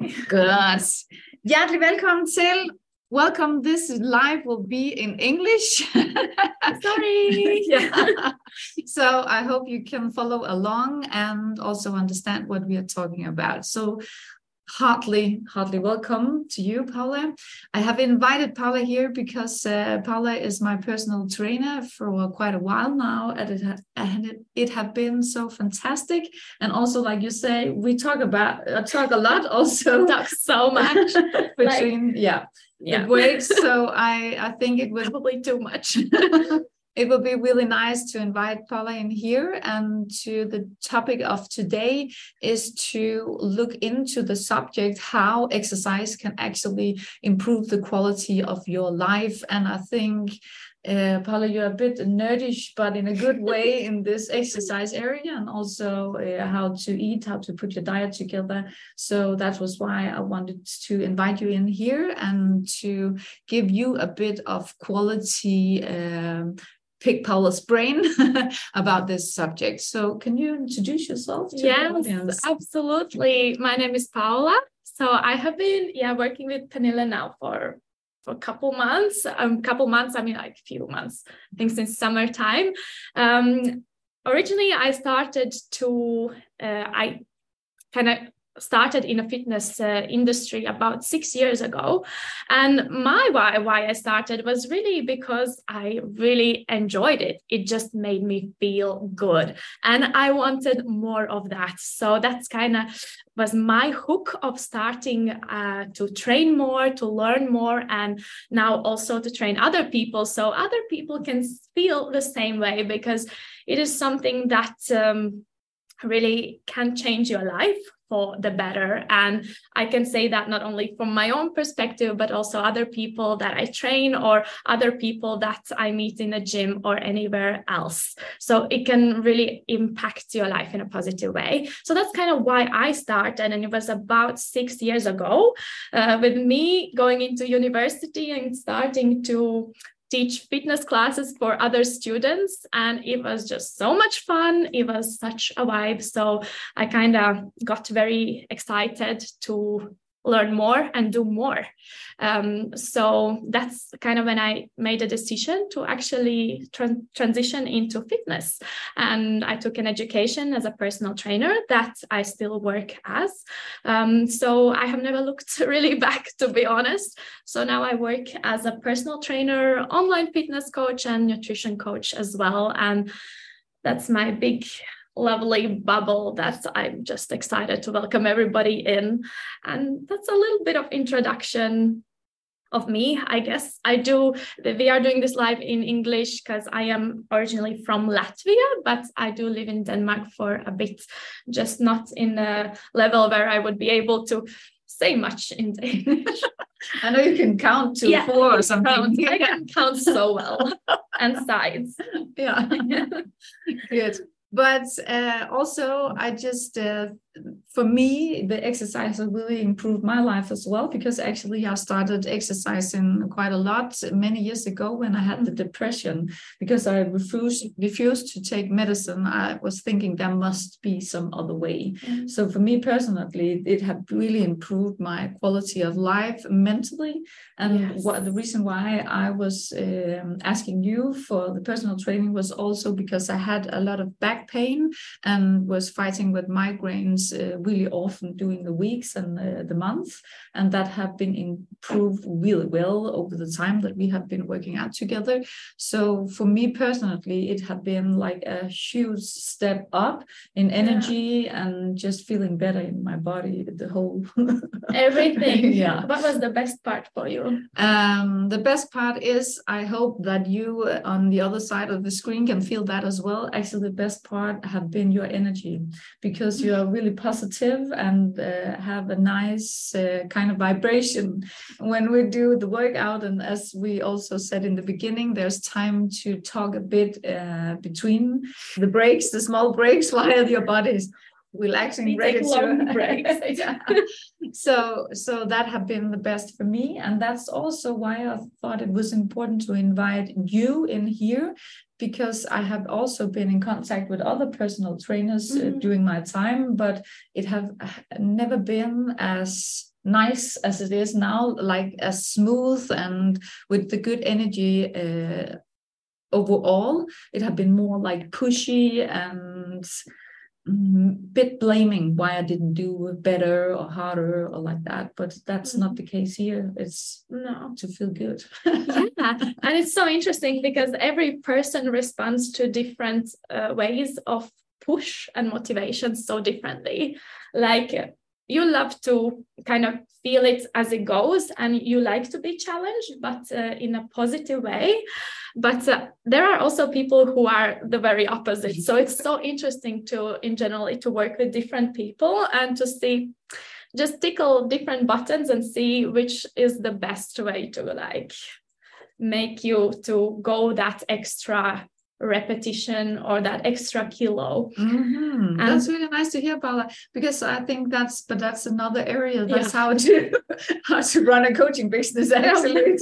Good. Hjertelig velkommen til. Welcome. This live will be in English. Sorry. yeah. So I hope you can follow along and also understand what we are talking about. So heartily, heartily welcome to you, Paula. I have invited Paula here because uh, Paula is my personal trainer for quite a while now, and it ha- and it, it have been so fantastic. And also, like you say, we talk about uh, talk a lot also Talk so much. between yeah yeah. the breaks. So I I think it would Probably too much. It will be really nice to invite Paula in here. And to the topic of today is to look into the subject how exercise can actually improve the quality of your life. And I think. Uh, Paula, you're a bit nerdish, but in a good way in this exercise area, and also uh, how to eat, how to put your diet together. So that was why I wanted to invite you in here and to give you a bit of quality um, pick Paula's brain about this subject. So, can you introduce yourself to the yes, absolutely. My name is Paula. So I have been yeah working with Pernille now for for a couple months. Um, couple months. I mean like a few months. I think since summertime. Um, originally I started to uh, I kind of started in a fitness uh, industry about six years ago. And my why why i started was really because i really enjoyed it. It just made me feel good. And i wanted more of that. So that's kind of was my hook of starting uh, to train more to learn more and now also to train other people. So other people can feel the same way because it is something that um, really can change your life for the better. And I can say that not only from my own perspective, but also other people that I train or other people that I meet in a gym or anywhere else. So it can really impact your life in a positive way. So that's kind of why I started. And it was about six years ago uh, with me going into university and starting to teach fitness classes for other students and it was just so much fun. It was such a vibe. So i kind of got very excited to learn more and do more. Um, so that's kind of when i made a decision to actually tran- transition into fitness. And i took an education as a personal trainer that i still work as. Um, so i have never looked really back to be honest. So now i work as a personal trainer online fitness coach and nutrition coach as well. And that's my big lovely bubble that I'm just excited to welcome everybody in. And that's a little bit of introduction of me, I guess. I do, we are doing this live in English because I am originally from Latvia, but I do live in Denmark for a bit, just not in a level where I would be able to say much in Danish. I know you can count to Yeah, four or something. Count- I can count so well and sides. yeah. Good. But uh, also, I just, uh, for me, the exercise has really improved my life as well because actually I started exercising quite a lot many years ago when I had the depression because I refused refused to take medicine. I was thinking there must be some other way. So for me personally, it had really improved my quality of life mentally. And Yes. what the reason why I was um, asking you for the personal training was also because I had a lot of back pain and was fighting with migraines uh, really often during the weeks and uh, the months, and that have been improved really well over the time that we have been working out together. So for me personally, it had been like a huge step up in energy and just feeling better in my body. The whole Everything. Yeah. What was the best part for you? Um, the best part is I hope that you uh, on the other side of the screen can feel that as well. Actually, the best part have been your energy because you are really positive and uh, have a nice uh, kind of vibration when we do the workout. And as we also said in the beginning, there's time to talk a bit uh, between the breaks, the small breaks, while your body is relaxing we ready to breaks. yeah. so so that have been the best for me and that's also why i thought it was important to invite you in here because i have also been in contact with other personal trainers uh, mm-hmm. during my time but it have never been as nice as it is now like as smooth and with the good energy uh, overall it had been more like pushy and bit blaming why I didn't do better or harder or like that. But that's not mm-hmm. the case here. It's no to feel good. yeah, and it's so interesting because every person responds to different uh, ways of push and motivation so differently. Like you love to kind of feel it as it goes and you like to be challenged but uh, in a positive way. But uh, there are also people who are the very opposite. So it's so interesting to in general to work with different people and to see just tickle different buttons and see which is the best way to like make you to go that extra repetition or that extra kilo. Mm-hmm. that's really nice to hear, Paula, because I think that's but that's another area. That's yeah. how to how to run a coaching business actually.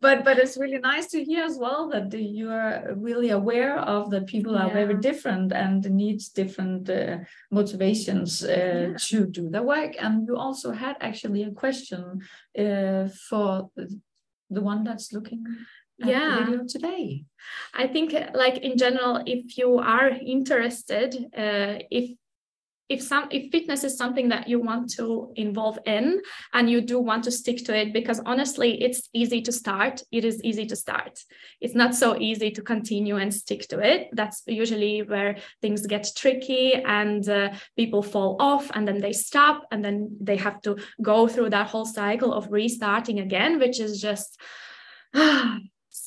but but it's really nice to hear as well that you are really aware of that people are yeah. very different and needs different uh, motivations uh, yeah. to do the work. And you also had actually a question uh, for the one that's looking yeah. video today. I think like in general if you are interested uh, if if some if fitness is something that you want to involve in and you do want to stick to it because honestly it's easy to start. It is easy to start. It's not so easy to continue and stick to it. That's usually where things get tricky and uh, people fall off and then they stop and then they have to go through that whole cycle of restarting again which is just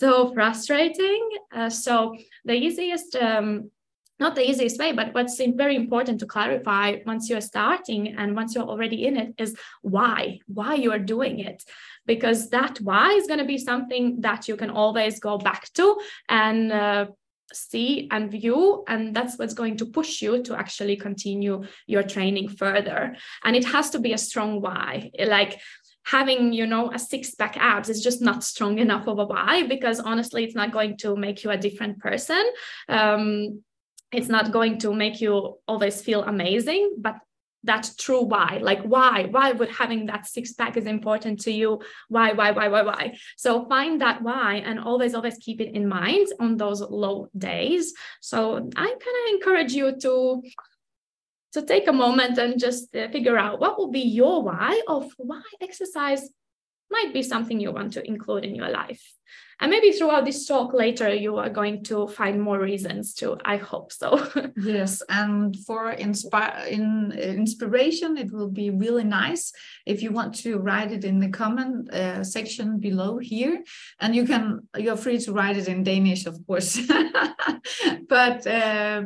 so frustrating. Uh, so the easiest, um, not the easiest way, but what's very important to clarify once you're starting and once you're already in it is why, why you are doing it. Because that why is going to be something that you can always go back to and uh, see and view and that's what's going to push you to actually continue your training further and it has to be a strong why like having you know a six pack abs is just not strong enough of a why because honestly it's not going to make you a different person. Um, it's not going to make you always feel amazing but that true why. Like why? Why would having that six pack is important to you? Why why why why why? So find that why and always always keep it in mind on those low days. So i kind of encourage you to so take a moment and just uh, figure out what will be your why of why exercise might be something you want to include in your life. And maybe throughout this talk later, you are going to find more reasons to. I hope so. yes, and for inspire in inspiration, it will be really nice if you want to write it in the comment uh, section below here, and you can. You're free to write it in Danish, of course, but. Uh,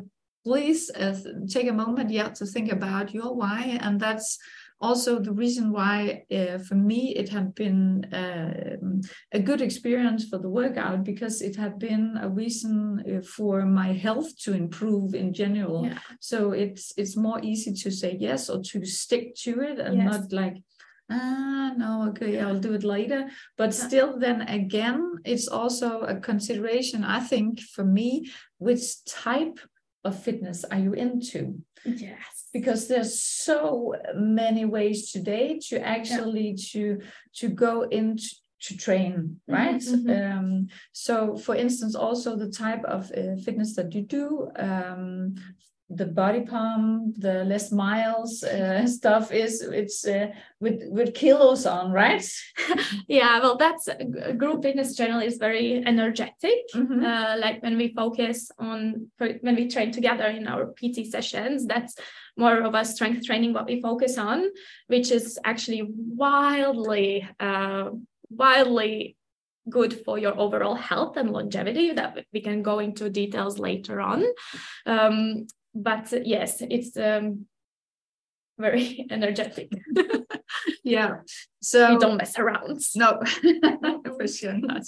please uh, take a moment yeah to think about your why and that's also the reason why uh, for me it had been uh, a good experience for the workout because it had been a reason uh, for my health to improve in general yeah. so it's it's more easy to say yes or to stick to it and yes. not like ah no okay i'll do it later but yeah. still then again it's also a consideration i think for me which type of fitness are you into? Yes. Because there's so many ways today to actually yeah. to to go into to train mm-hmm, right mm-hmm. um, so for instance also the type of uh, fitness that you do um, the body pump, the Les Mills uh, stuff is it's uh, with with kilos on, right? yeah, well, that's uh, group fitness generally is very energetic. Mm-hmm. Uh, like when we focus on when we train together in our PT sessions, that's more of a strength training what we focus on, which is actually wildly, uh, wildly good for your overall health and longevity that we can go into details later on um, but uh, yes, it's um, very energetic. yeah. So we don't mess around. No, for sure not.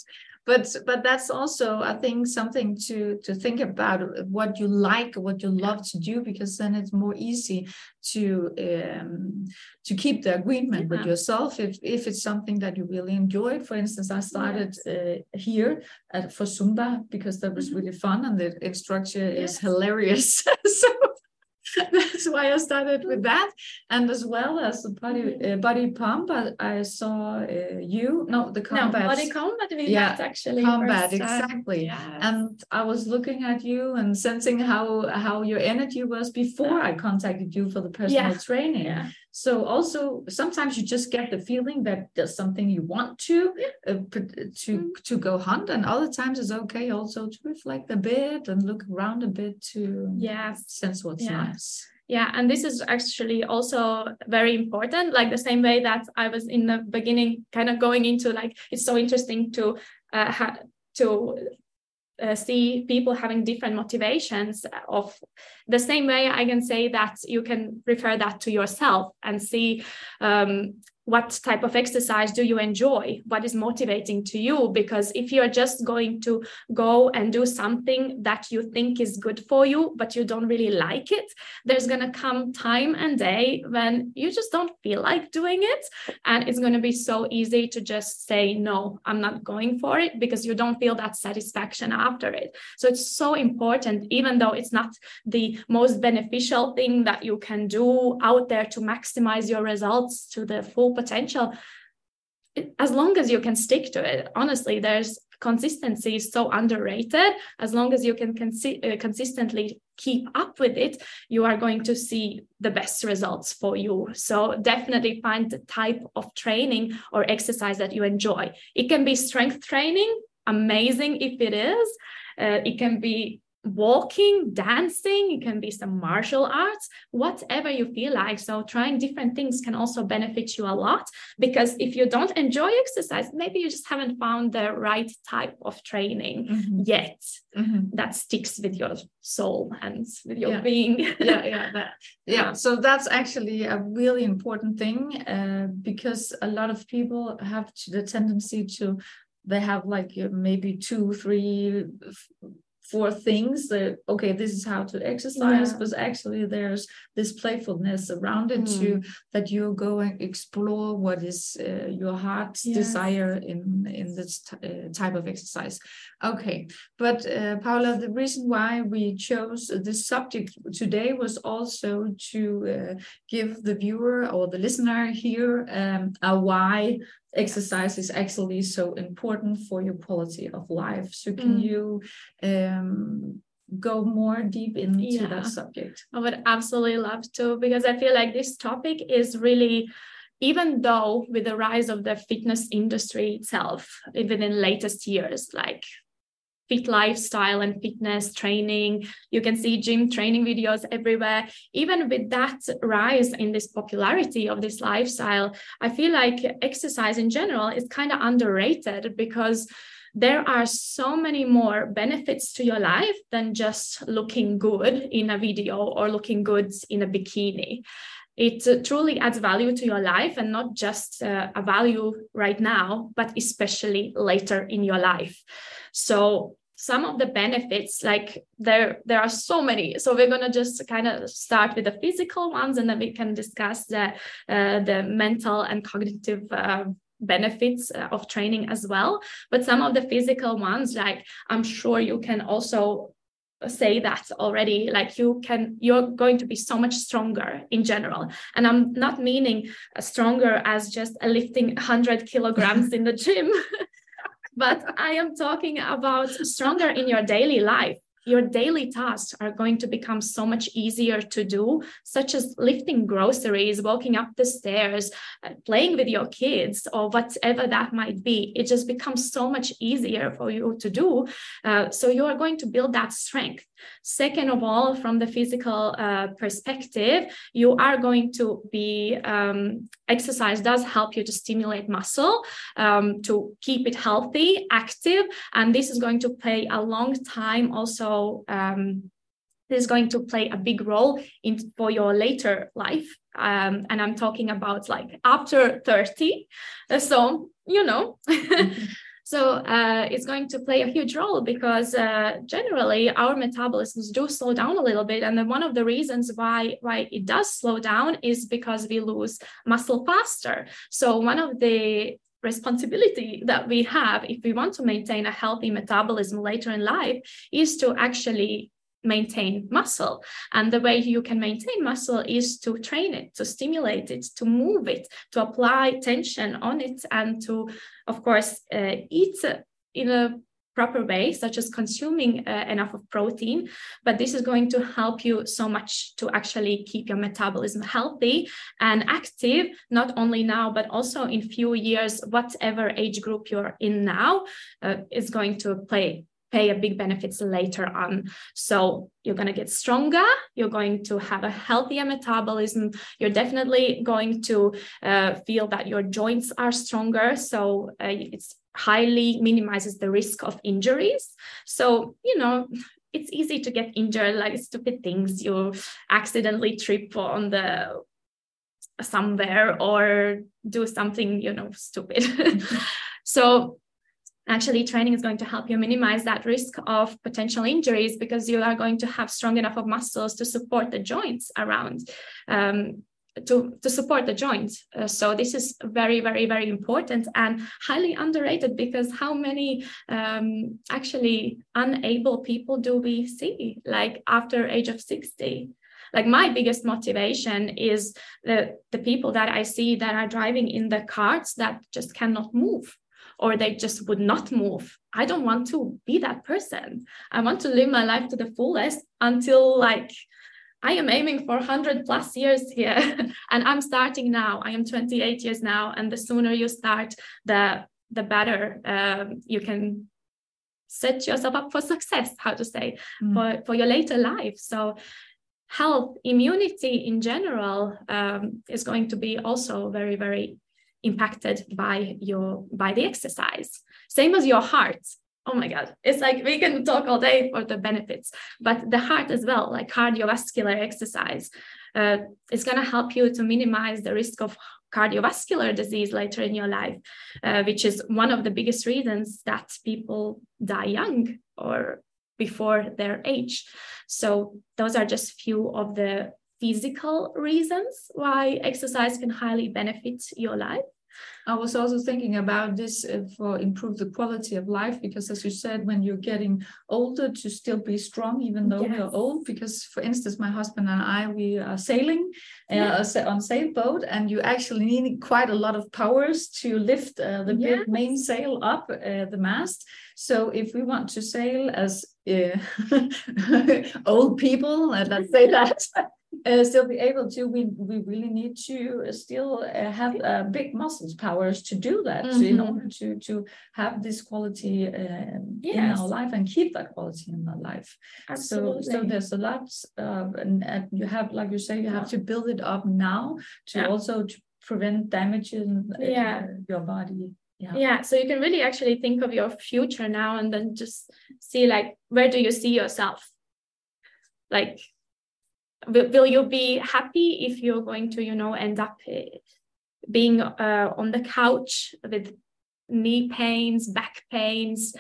But but that's also i think something to to think about what you like what you love to do because then it's more easy to um to keep the agreement yeah. with yourself if if it's something that you really enjoy for instance i started yes. uh, here at, for zumba because that was mm-hmm. really fun and the instructor yes. is hilarious so that's why I started with that. And as well as the body uh, body pump, I, I saw uh, you no the combat no, body combat we yeah actually combat exactly. Yes. And I was looking at you and sensing how how your energy was before I contacted you for the personal yeah. training. Yeah. So also sometimes you just get the feeling that there's something you want to uh, to mm. to go hunt, and other times it's okay also to reflect a bit and look around a bit to yes sense what's yeah. nice. Yeah, and this is actually also very important. Like the same way that I was in the beginning, kind of going into like it's so interesting to uh, to uh, see people having different motivations of the same way i can say that you can refer that to yourself and see um, what type of exercise do you enjoy? What is motivating to you? Because if you're just going to go and do something that you think is good for you but you don't really like it there's going to come time and day when you just don't feel like doing it. And it's going to be so easy to just say no i'm not going for it because you don't feel that satisfaction after it. So it's so important even though it's not the most beneficial thing that you can do out there to maximize your results to the full potential. As long as you can stick to it honestly there's consistency is so underrated. As long as you can consi- uh, consistently keep up with it you are going to see the best results for you. So definitely find the type of training or exercise that you enjoy. It can be strength training amazing if it is. Uh, it can be walking, dancing, it can be some martial arts, whatever you feel like. So, trying different things can also benefit you a lot because if you don't enjoy exercise, maybe you just haven't found the right type of training mm-hmm. yet mm-hmm. that sticks with your soul and with your yeah. being. yeah, yeah, that, yeah. So, that's actually a really important thing uh, because a lot of people have the tendency to they have like maybe two three for things that okay this is how to exercise yeah. but actually there's this playfulness around it mm. too that you go and explore what is uh, your heart's desire in in this uh, type of exercise okay but uh, paula the reason why we chose this subject today was also to uh, give the viewer or the listener here um, a why exercise is actually so important for your quality of life. So can mm. you um, go more deep into yeah. that subject? I would absolutely love to because I feel like this topic is really even though with the rise of the fitness industry itself, even in latest years, like fit lifestyle and fitness training. You can see gym training videos everywhere. Even with that rise in this popularity of this lifestyle, I feel like exercise in general is kind of underrated because there are so many more benefits to your life than just looking good in a video or looking good in a bikini it uh, truly adds value to your life and not just uh, a value right now but especially later in your life so some of the benefits like there there are so many. So we're going to just kind of start with the physical ones and then we can discuss the uh, the mental and cognitive uh, benefits uh, of training as well. But some of the physical ones like i'm sure you can also say that already like you can you're going to be so much stronger in general. And i'm not meaning stronger as just lifting 100 kilograms in the gym but I am talking about stronger in your daily life your daily tasks are going to become so much easier to do, such as lifting groceries, walking up the stairs, uh, playing with your kids, or whatever that might be. It just becomes so much easier for you to do. Uh, so you are going to build that strength. Second of all, from the physical uh, perspective, you are going to be um, exercise does help you to stimulate muscle, um, to keep it healthy, active, and this is going to play a long time also. Um, this is going to play a big role in for your later life um, and i'm talking about like after 30 so you know mm-hmm. So uh, it's going to play a huge role because uh, generally our metabolisms do slow down a little bit, and then one of the reasons why why it does slow down is because we lose muscle faster. So one of the responsibility that we have if we want to maintain a healthy metabolism later in life is to actually maintain muscle. And the way you can maintain muscle is to train it, to stimulate it, to move it, to apply tension on it, and to, of course, uh, eat in a proper way, such as consuming uh, enough of protein. But this is going to help you so much to actually keep your metabolism healthy and active, not only now, but also in few years, whatever age group you're in now uh, is going to play pay a big benefits later on. So you're going to get stronger, you're going to have a healthier metabolism, you're definitely going to uh, feel that your joints are stronger. So uh, it's highly minimizes the risk of injuries. So, you know, it's easy to get injured, like stupid things. You accidentally trip on the somewhere or do something, you know, stupid. so actually training is going to help you minimize that risk of potential injuries because you are going to have strong enough of muscles to support the joints around um, to, to support the joints. Uh, so this is very, very, very important and highly underrated because how many um, actually unable people do we see like after age of 60? Like my biggest motivation is the, the people that I see that are driving in the carts that just cannot move or they just would not move. I don't want to be that person. I want to live my life to the fullest until like I am aiming for 100 plus years here and I'm starting now. I am 28 years now and the sooner you start the the better um, you can set yourself up for success how to say mm. for, for your later life so health immunity in general um, is going to be also very very impacted by your by the exercise same as your heart oh my god. It's like we can talk all day for the benefits but the heart as well like cardiovascular exercise uh, it's going to help you to minimize the risk of cardiovascular disease later in your life uh, which is one of the biggest reasons that people die young or before their age. So those are just few of the physical reasons why exercise can highly benefit your life I was also thinking about this uh, for improve the quality of life because, as you said, when you're getting older, to still be strong even though yes. you're old. Because, for instance, my husband and I we are sailing uh, on sailboat, and you actually need quite a lot of powers to lift uh, the yes. big mainsail up uh, the mast. So, if we want to sail as uh, old people, let's say that uh, still be able to we we really need to still uh, have uh, big muscles powers to do that mm -hmm. in mm-hmm. order to to have this quality yes. in our life and keep that quality in our life Absolutely. so so there's a lot and, and, you have like you say you have to build it up now to yeah. also to prevent damage in yeah. your body yeah. yeah so you can really actually think of your future now and then just see like where do you see yourself like will, will you be happy if you're going to you know end up eh, being uh, on the couch with knee pains back pains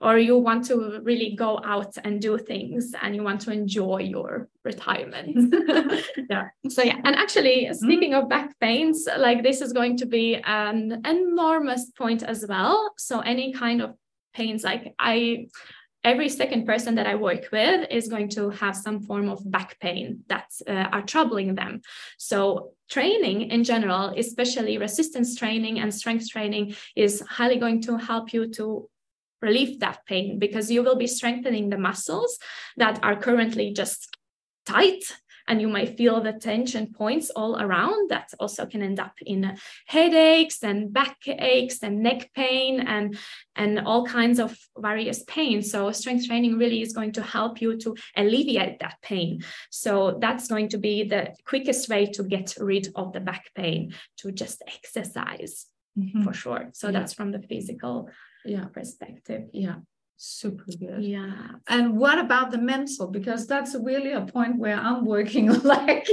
or you want to really go out and do things and you want to enjoy your retirement yeah so yeah and actually mm-hmm. speaking mm. of back pains like this is going to be an enormous point as well so any kind of pains like i every second person that I work with is going to have some form of back pain that uh, are troubling them. So training in general, especially resistance training and strength training is highly going to help you to relieve that pain because you will be strengthening the muscles that are currently just tight and you might feel the tension points all around that also can end up in headaches and back aches and neck pain and and all kinds of various pain so strength training really is going to help you to alleviate that pain. So that's going to be the quickest way to get rid of the back pain to just exercise mm-hmm. for sure. So yeah. that's from the physical yeah. perspective. Yeah super good. Yeah. And what about the mental? Because that's really a point where i'm working like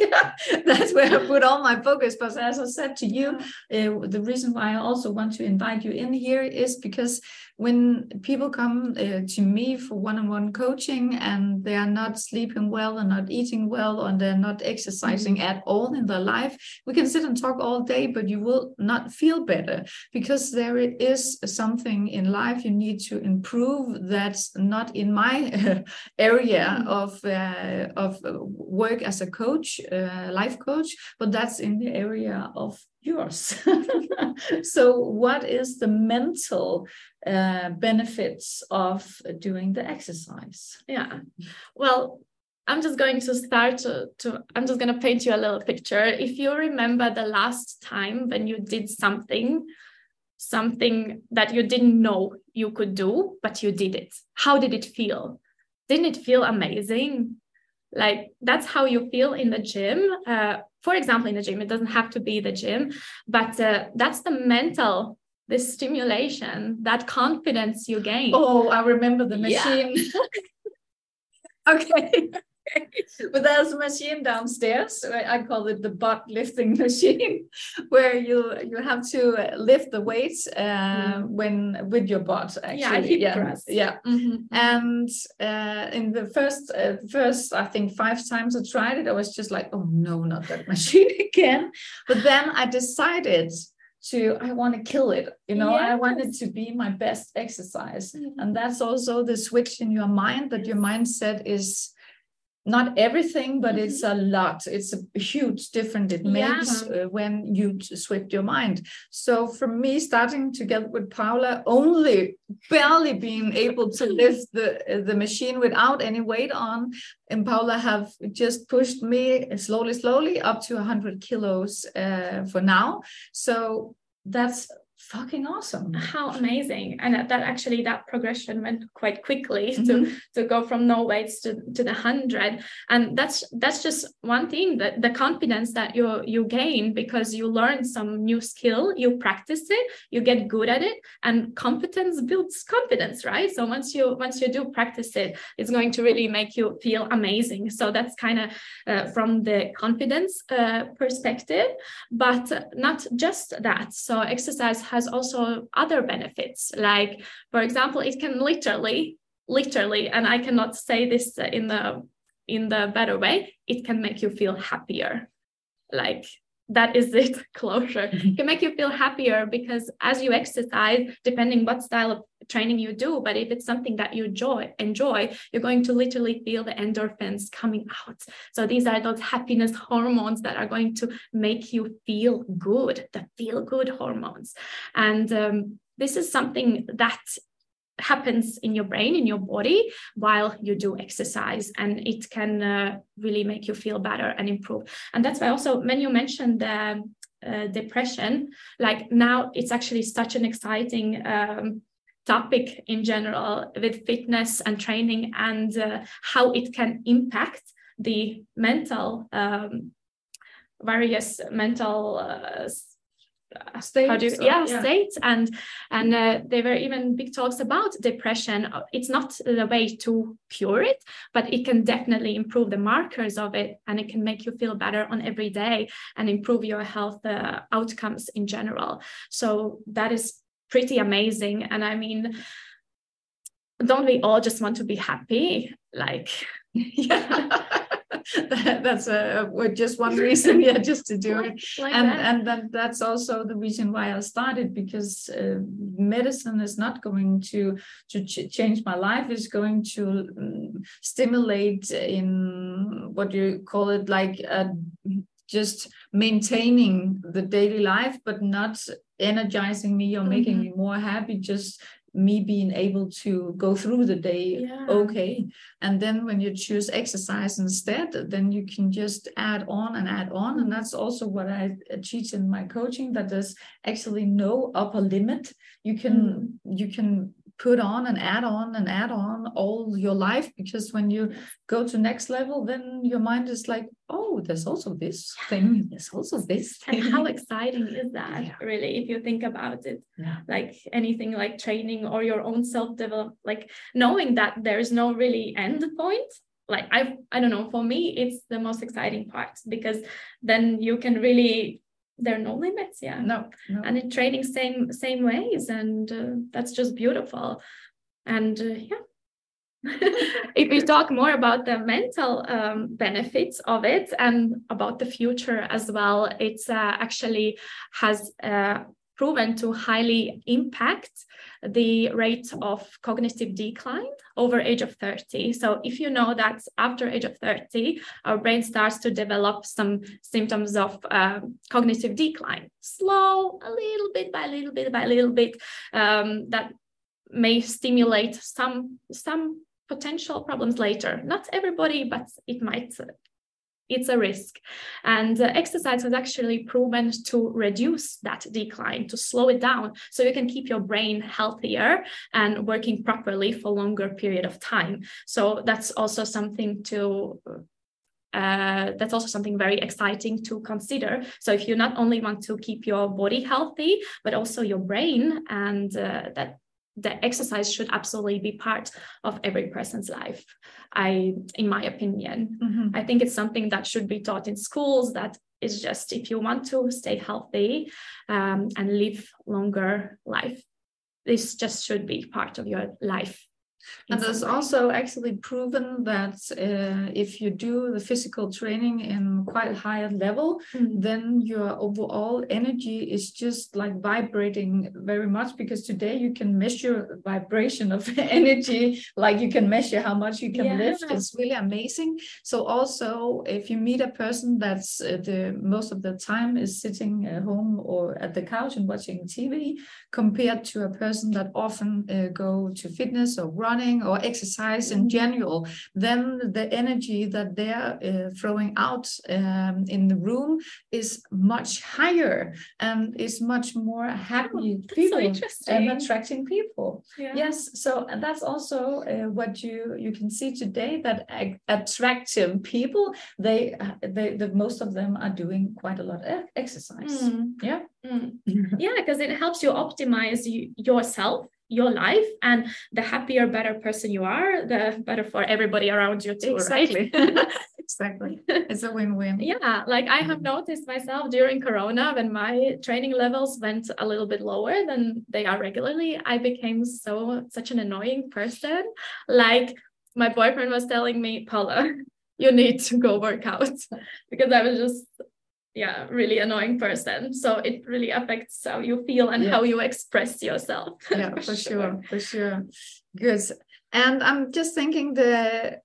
that's where i put all my focus. But as i said to you uh, the reason why i also want to invite you in here is because when people come uh, to me for one-on-one coaching and they are not sleeping well and not eating well and they're not exercising mm-hmm. at all in their life we can sit and talk all day but you will not feel better because there is something in life you need to improve that's not in my area mm-hmm. of uh, of work as a coach uh, life coach but that's in the area of yours. so, what is the mental uh, benefits of doing the exercise? Yeah, well, I'm just going to start to, to I'm just going to paint you a little picture. If you remember the last time when you did something, something that you didn't know you could do, but you did it, how did it feel? Didn't it feel amazing? Like that's how you feel in the gym. Uh, for example, in the gym, it doesn't have to be the gym, but uh, that's the mental, the stimulation, that confidence you gain. Oh, I remember the machine. Yeah. okay. but there's a machine downstairs. I call it the butt lifting machine, where you you have to lift the weights uh, mm. when with your butt. Actually, yeah, yeah, yeah. Mm-hmm. And uh, in the first uh, first I think five times I tried it, I was just like, oh no, not that machine again. But then I decided to i want to kill it you know yes. i want it to be my best exercise mm-hmm. and that's also the switch in your mind that your mindset is not everything, but mm-hmm. it's a lot. It's a huge difference it makes yeah. uh, when you swift your mind. So for me, starting together with Paula, only barely being able to lift the the machine without any weight on, and Paula have just pushed me slowly, slowly up to 100 kilos uh, for now. So that's fucking awesome. How amazing. And that actually that progression went quite quickly mm-hmm. to to go from no weights to, to the 100 and that's that's just one thing that the confidence that you you gain because you learn some new skill you practice it you get good at it and competence builds confidence right? So once you once you do practice it it's going to really make you feel amazing. So that's kind of uh, from the confidence uh, perspective. But not just that. So exercise has also other benefits. Like, for example, it can literally, literally, and I cannot say this in the in the better way, it can make you feel happier. Like that is it closure. Mm-hmm. can make you feel happier because as you exercise depending what style of training you do but if it's something that you enjoy enjoy you're going to literally feel the endorphins coming out. So these are those happiness hormones that are going to make you feel good the feel good hormones. And um, this is something that happens in your brain in your body while you do exercise and it can uh, really make you feel better and improve. And that's why also when you mentioned the uh, depression like now it's actually such an exciting um, topic in general with fitness and training and uh, how it can impact the mental um, various mental uh, states you, yeah, yeah, states and and uh, there were even big talks about depression. It's not the way to cure it but it can definitely improve the markers of it and it can make you feel better on every day and improve your health uh, outcomes in general. So that is pretty amazing and i mean don't we all just want to be happy? Like yeah that, that's a, a, just one reason yeah just to do it like and that. and then that's also the reason why i started because uh, medicine is not going to to ch- change my life is going to um, stimulate in what you call it like uh, just maintaining the daily life but not energizing me or making mm-hmm. me more happy just me being able to go through the day yeah. okay and then when you choose exercise instead then you can just add on and add on and that's also what i teach in my coaching that there's actually no upper limit you can mm. you can put on and add on and add on all your life because when you go to next level then your mind is like oh there's also this thing there's also this thing. and how exciting is that yeah. really if you think about it yeah. like anything like training or your own self develop like knowing that there's no really end point like i i don't know for me it's the most exciting part because then you can really there are no limits yeah. No, no. and in training same same ways and uh, that's just beautiful. And uh, yeah. If we talk more about the mental um, benefits of it and about the future as well it's uh, actually has uh, proven to highly impact the rate of cognitive decline over age of 30 so if you know that after age of 30 our brain starts to develop some symptoms of uh, cognitive decline. Slow a little bit by little bit by little bit um, that may stimulate some some potential problems later. Not everybody but it might it's a risk. And uh, exercise has actually proven to reduce that decline, to slow it down, so you can keep your brain healthier and working properly for longer period of time. So that's also something to uh, that's also something very exciting to consider. So if you not only want to keep your body healthy, but also your brain, and uh, that the exercise should absolutely be part of every person's life i in my opinion mm-hmm. i think it's something that should be taught in schools that is just if you want to stay healthy um, and live longer life this just should be part of your life and there's also actually proven that uh, if you do the physical training in quite a higher level, mm. then your overall energy is just like vibrating very much because today you can measure vibration of energy, like you can measure how much you can yeah. lift. It's really amazing. So also, if you meet a person that's uh, the most of the time is sitting at home or at the couch and watching TV, compared to a person that often uh, go to fitness or run running or exercise in mm-hmm. general, then the energy that they're uh, throwing out um, in the room is much higher and is much more happy oh, people so and attracting people. Yeah. Yes, so that's also uh, what you you can see today that attractive people they uh, they the most of them are doing quite a lot of exercise. Mm. Yeah. Mm. yeah, because it helps you optimize you, yourself your life and the happier better person you are the better for everybody around you too exactly right? exactly. It's a win-win. Yeah like i have mm. noticed myself during corona when my training levels went a little bit lower than they are regularly i became so such an annoying person. Like my boyfriend was telling me paula you need to go work out. Because i was just yeah really annoying person. So it really affects how you feel and yeah. how you express yourself. Yeah for, sure. for sure. Good. And i'm just thinking the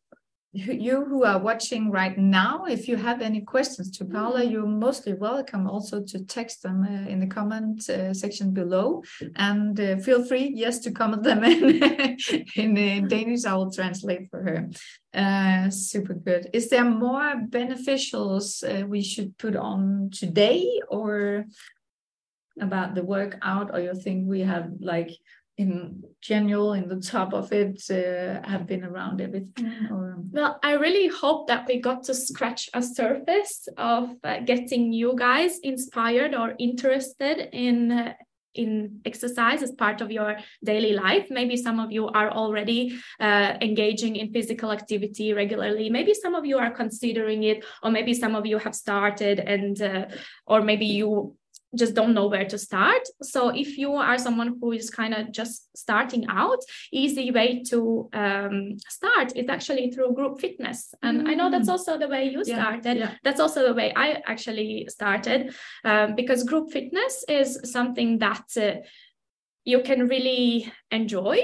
you who are watching right now, if you have any questions to Paula, mm-hmm. you're mostly welcome also to text them uh, in the comment uh, section below. And uh, feel free, yes, to comment them in, in Danish. I will translate for her. Uh, super good. Is there more beneficials uh, we should put on today or about the workout or you think we have like in general in the top of it uh, have been around everything. Or well i really hope that we got to scratch a surface of uh, getting you guys inspired or interested in uh, in exercise as part of your daily life. Maybe some of you are already uh, engaging in physical activity regularly. Maybe some of you are considering it or maybe some of you have started and uh, or maybe you just don't know where to start so if you are someone who is kind of just starting out easy way to um, start is actually through group fitness and mm. i know that's mm. also the way you yeah, started yeah. that's also the way i actually started um, because group fitness is something that uh, you can really enjoy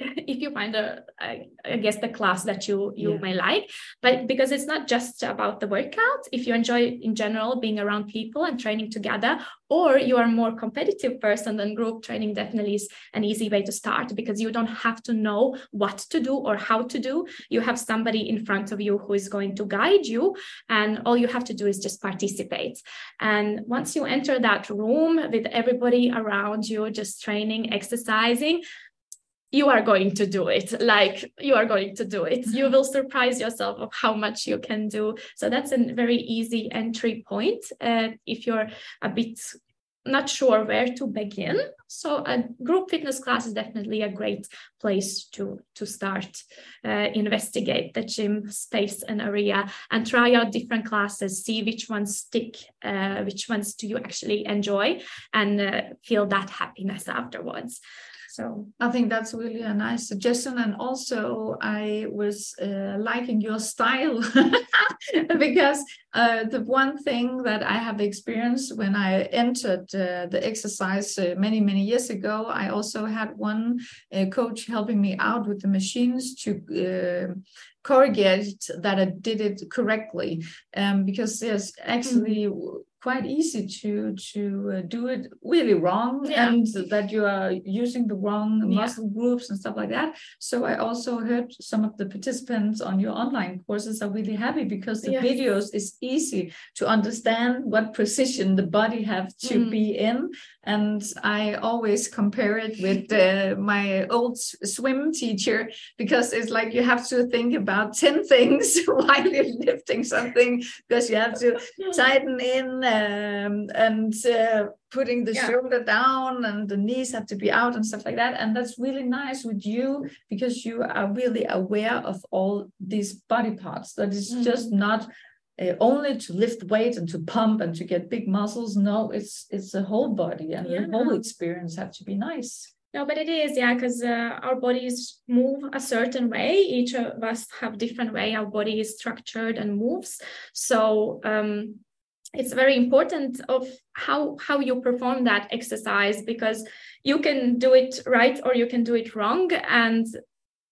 if you find a, a I guess the class that you you yeah. may like. But because it's not just about the workout if you enjoy in general being around people and training together or you are a more competitive person then group training definitely is an easy way to start because you don't have to know what to do or how to do. You have somebody in front of you who is going to guide you and all you have to do is just participate. And once you enter that room with everybody around you just training exercising you are going to do it. Like you are going to do it. You will surprise yourself of how much you can do. So that's a very easy entry point. Uh, if you're a bit not sure where to begin so a group fitness class is definitely a great place to to start uh, investigate the gym space and area and try out different classes see which ones stick uh, which ones do you actually enjoy and uh, feel that happiness afterwards so I think that's really a nice suggestion. And also, I was uh, liking your style because uh, the one thing that I have experienced when I entered uh, the exercise uh, many, many years ago, I also had one uh, coach helping me out with the machines to uh, corrugate that I did it correctly. Um, because there's actually mm-hmm quite easy to to uh, do it really wrong yeah. and that you are using the wrong yeah. muscle groups and stuff like that so i also heard some of the participants on your online courses are really happy because the yes. videos is easy to understand what position the body have to mm. be in and i always compare it with uh, my old swim teacher because it's like you have to think about 10 things while you're lifting something because you have to tighten in um, and uh, putting the yeah. shoulder down and the knees have to be out and stuff like that. And that's really nice with you because you are really aware of all these body parts. That is mm-hmm. just not uh, only to lift weight and to pump and to get big muscles. No, it's it's a whole body and yeah. the whole experience have to be nice. No, but it is, yeah, because uh, our bodies move a certain way. Each of us have different way our body is structured and moves. So um, it's very important of how how you perform that exercise because you can do it right or you can do it wrong. And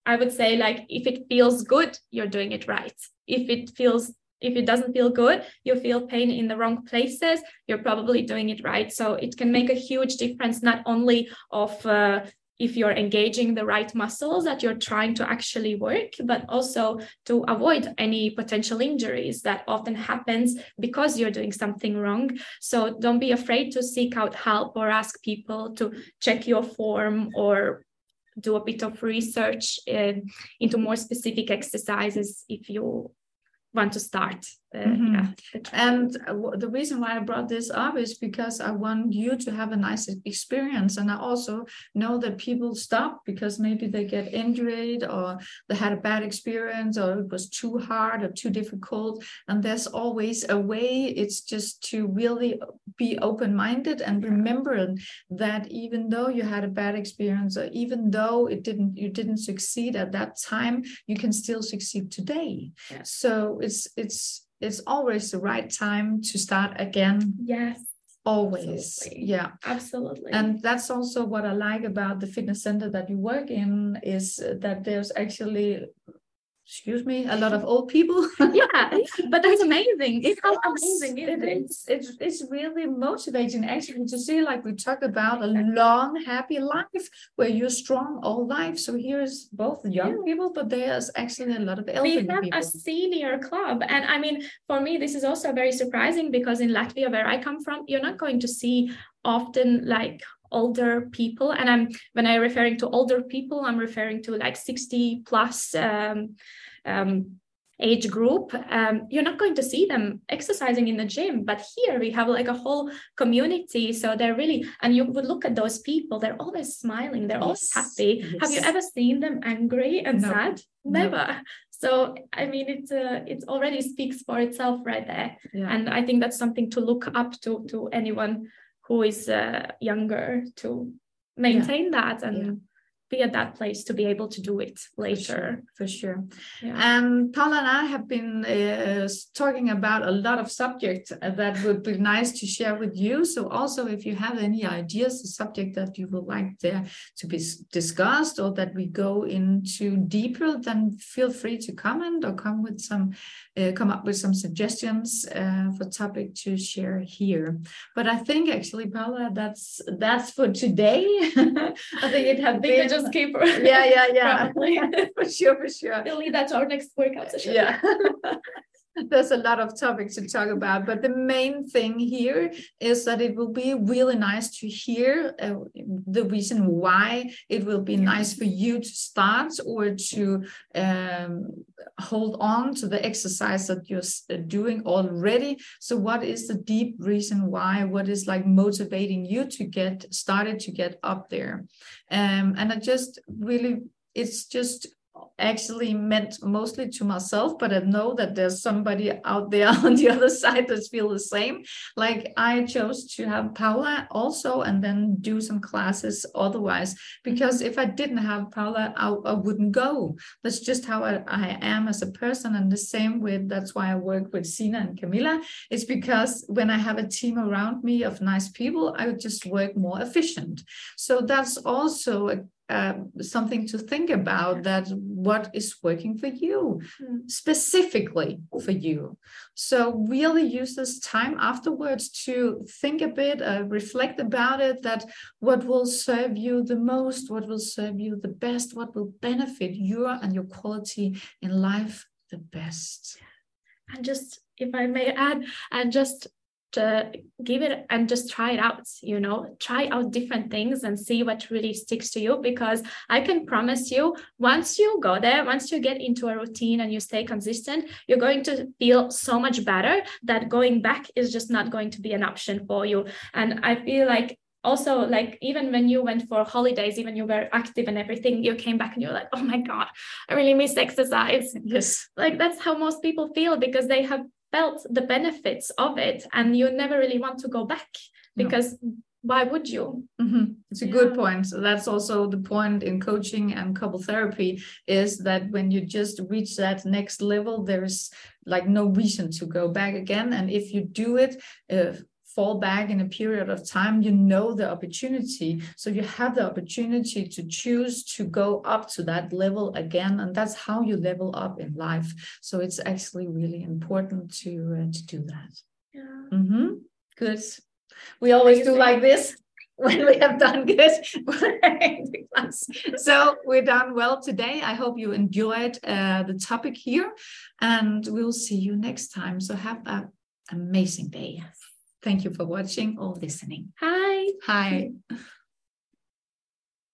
i would say like if it feels good you're doing it right. If it feels if it doesn't feel good you feel pain in the wrong places you're probably doing it right. So it can make a huge difference not only of uh, if you're engaging the right muscles that you're trying to actually work but also to avoid any potential injuries that often happens because you're doing something wrong so don't be afraid to seek out help or ask people to check your form or do a bit of research in, into more specific exercises if you want to start. Uh, mm-hmm. yeah. And the reason why I brought this up is because I want you to have a nice experience. And I also know that people stop because maybe they get injured or they had a bad experience or it was too hard or too difficult. And there's always a way. It's just to really be open minded and remember that even though you had a bad experience or even though it didn't you didn't succeed at that time, you can still succeed today. Yeah. So it's it's it's always the right time to start again. Yes. Always. Absolutely. Yeah. Absolutely. And that's also what I like about the fitness center that you work in is that there's actually excuse me, a lot of old people. yeah, but that's amazing. It's how amazing it is. It's, it's really motivating actually to see, like we talked about, a long, happy life where you're strong all life. So here's both young yeah. people, but there's actually a lot of elderly people. We have people. a senior club. And I mean, for me, this is also very surprising because in Latvia, where I come from, you're not mm. going to see often like older people and i'm when i'm referring to older people i'm referring to like 60 plus um, um, age group um, you're not going to see them exercising in the gym but here we have like a whole community so they're really and you would look at those people they're always smiling they're always happy yes. have you ever seen them angry and no. sad never no. so i mean it uh, it already speaks for itself right there yeah. and i think that's something to look up to to anyone who is uh, younger to maintain yeah. that and. Be at that place to be able to do it later. For sure. For sure. Yeah. And Paula and I have been uh, talking about a lot of subjects that would be nice to share with you. So also, if you have any ideas, a subject that you would like there to be discussed or that we go into deeper, then feel free to comment or come with some uh, come up with some suggestions uh, for topic to share here. But I think actually, Paula, that's that's for today. I think it have been just keep. Yeah, yeah, yeah. for sure, for sure. We'll leave that to our next workout session. Yeah. There's a lot of topics to talk about but the main thing here is that it will be really nice to hear uh, the reason why it will be nice for you to start or to um, hold on to the exercise that you're uh, doing already. So what is the deep reason why? What is like motivating you to get started to get up there? Um, and i just really it's just actually meant mostly to myself, but I know that there's somebody out there on the other side that feel the same. Like I chose to have Paula also and then do some classes otherwise, because if I didn't have Paula, I, I wouldn't go. That's just how I, I, am as a person. And the same with, that's why I work with Sina and Camilla. It's because when I have a team around me of nice people, I would just work more efficient. So that's also a um, something to think about that what is working for you mm. specifically for you. So really use this time afterwards to think a bit uh, reflect about it that what will serve you the most what will serve you the best what will benefit you and your quality in life the best. And just if i may add and just to give it and just try it out you know? Try out different things and see what really sticks to you because i can promise you once you go there once you get into a routine and you stay consistent you're going to feel so much better that going back is just not going to be an option for you. And i feel like also like even when you went for holidays even you were active and everything you came back and you're like oh my god i really miss exercise. Yes. Like that's how most people feel because they have felt the benefits of it and you never really want to go back because no. why would you mm-hmm. it's a yeah. good point so that's also the point in coaching and couple therapy is that when you just reach that next level there's like no reason to go back again and if you do it uh, fall back in a period of time, you know the opportunity. So you have the opportunity to choose to go up to that level again. And that's how you level up in life. So it's actually really important to, uh, to do that. Yeah. Mm-hmm. Good. We always do like this when we have done good so we're done well today i hope you enjoyed uh, the topic here and we'll see you next time so have an amazing day Thank you for watching or listening. Hi. Hi.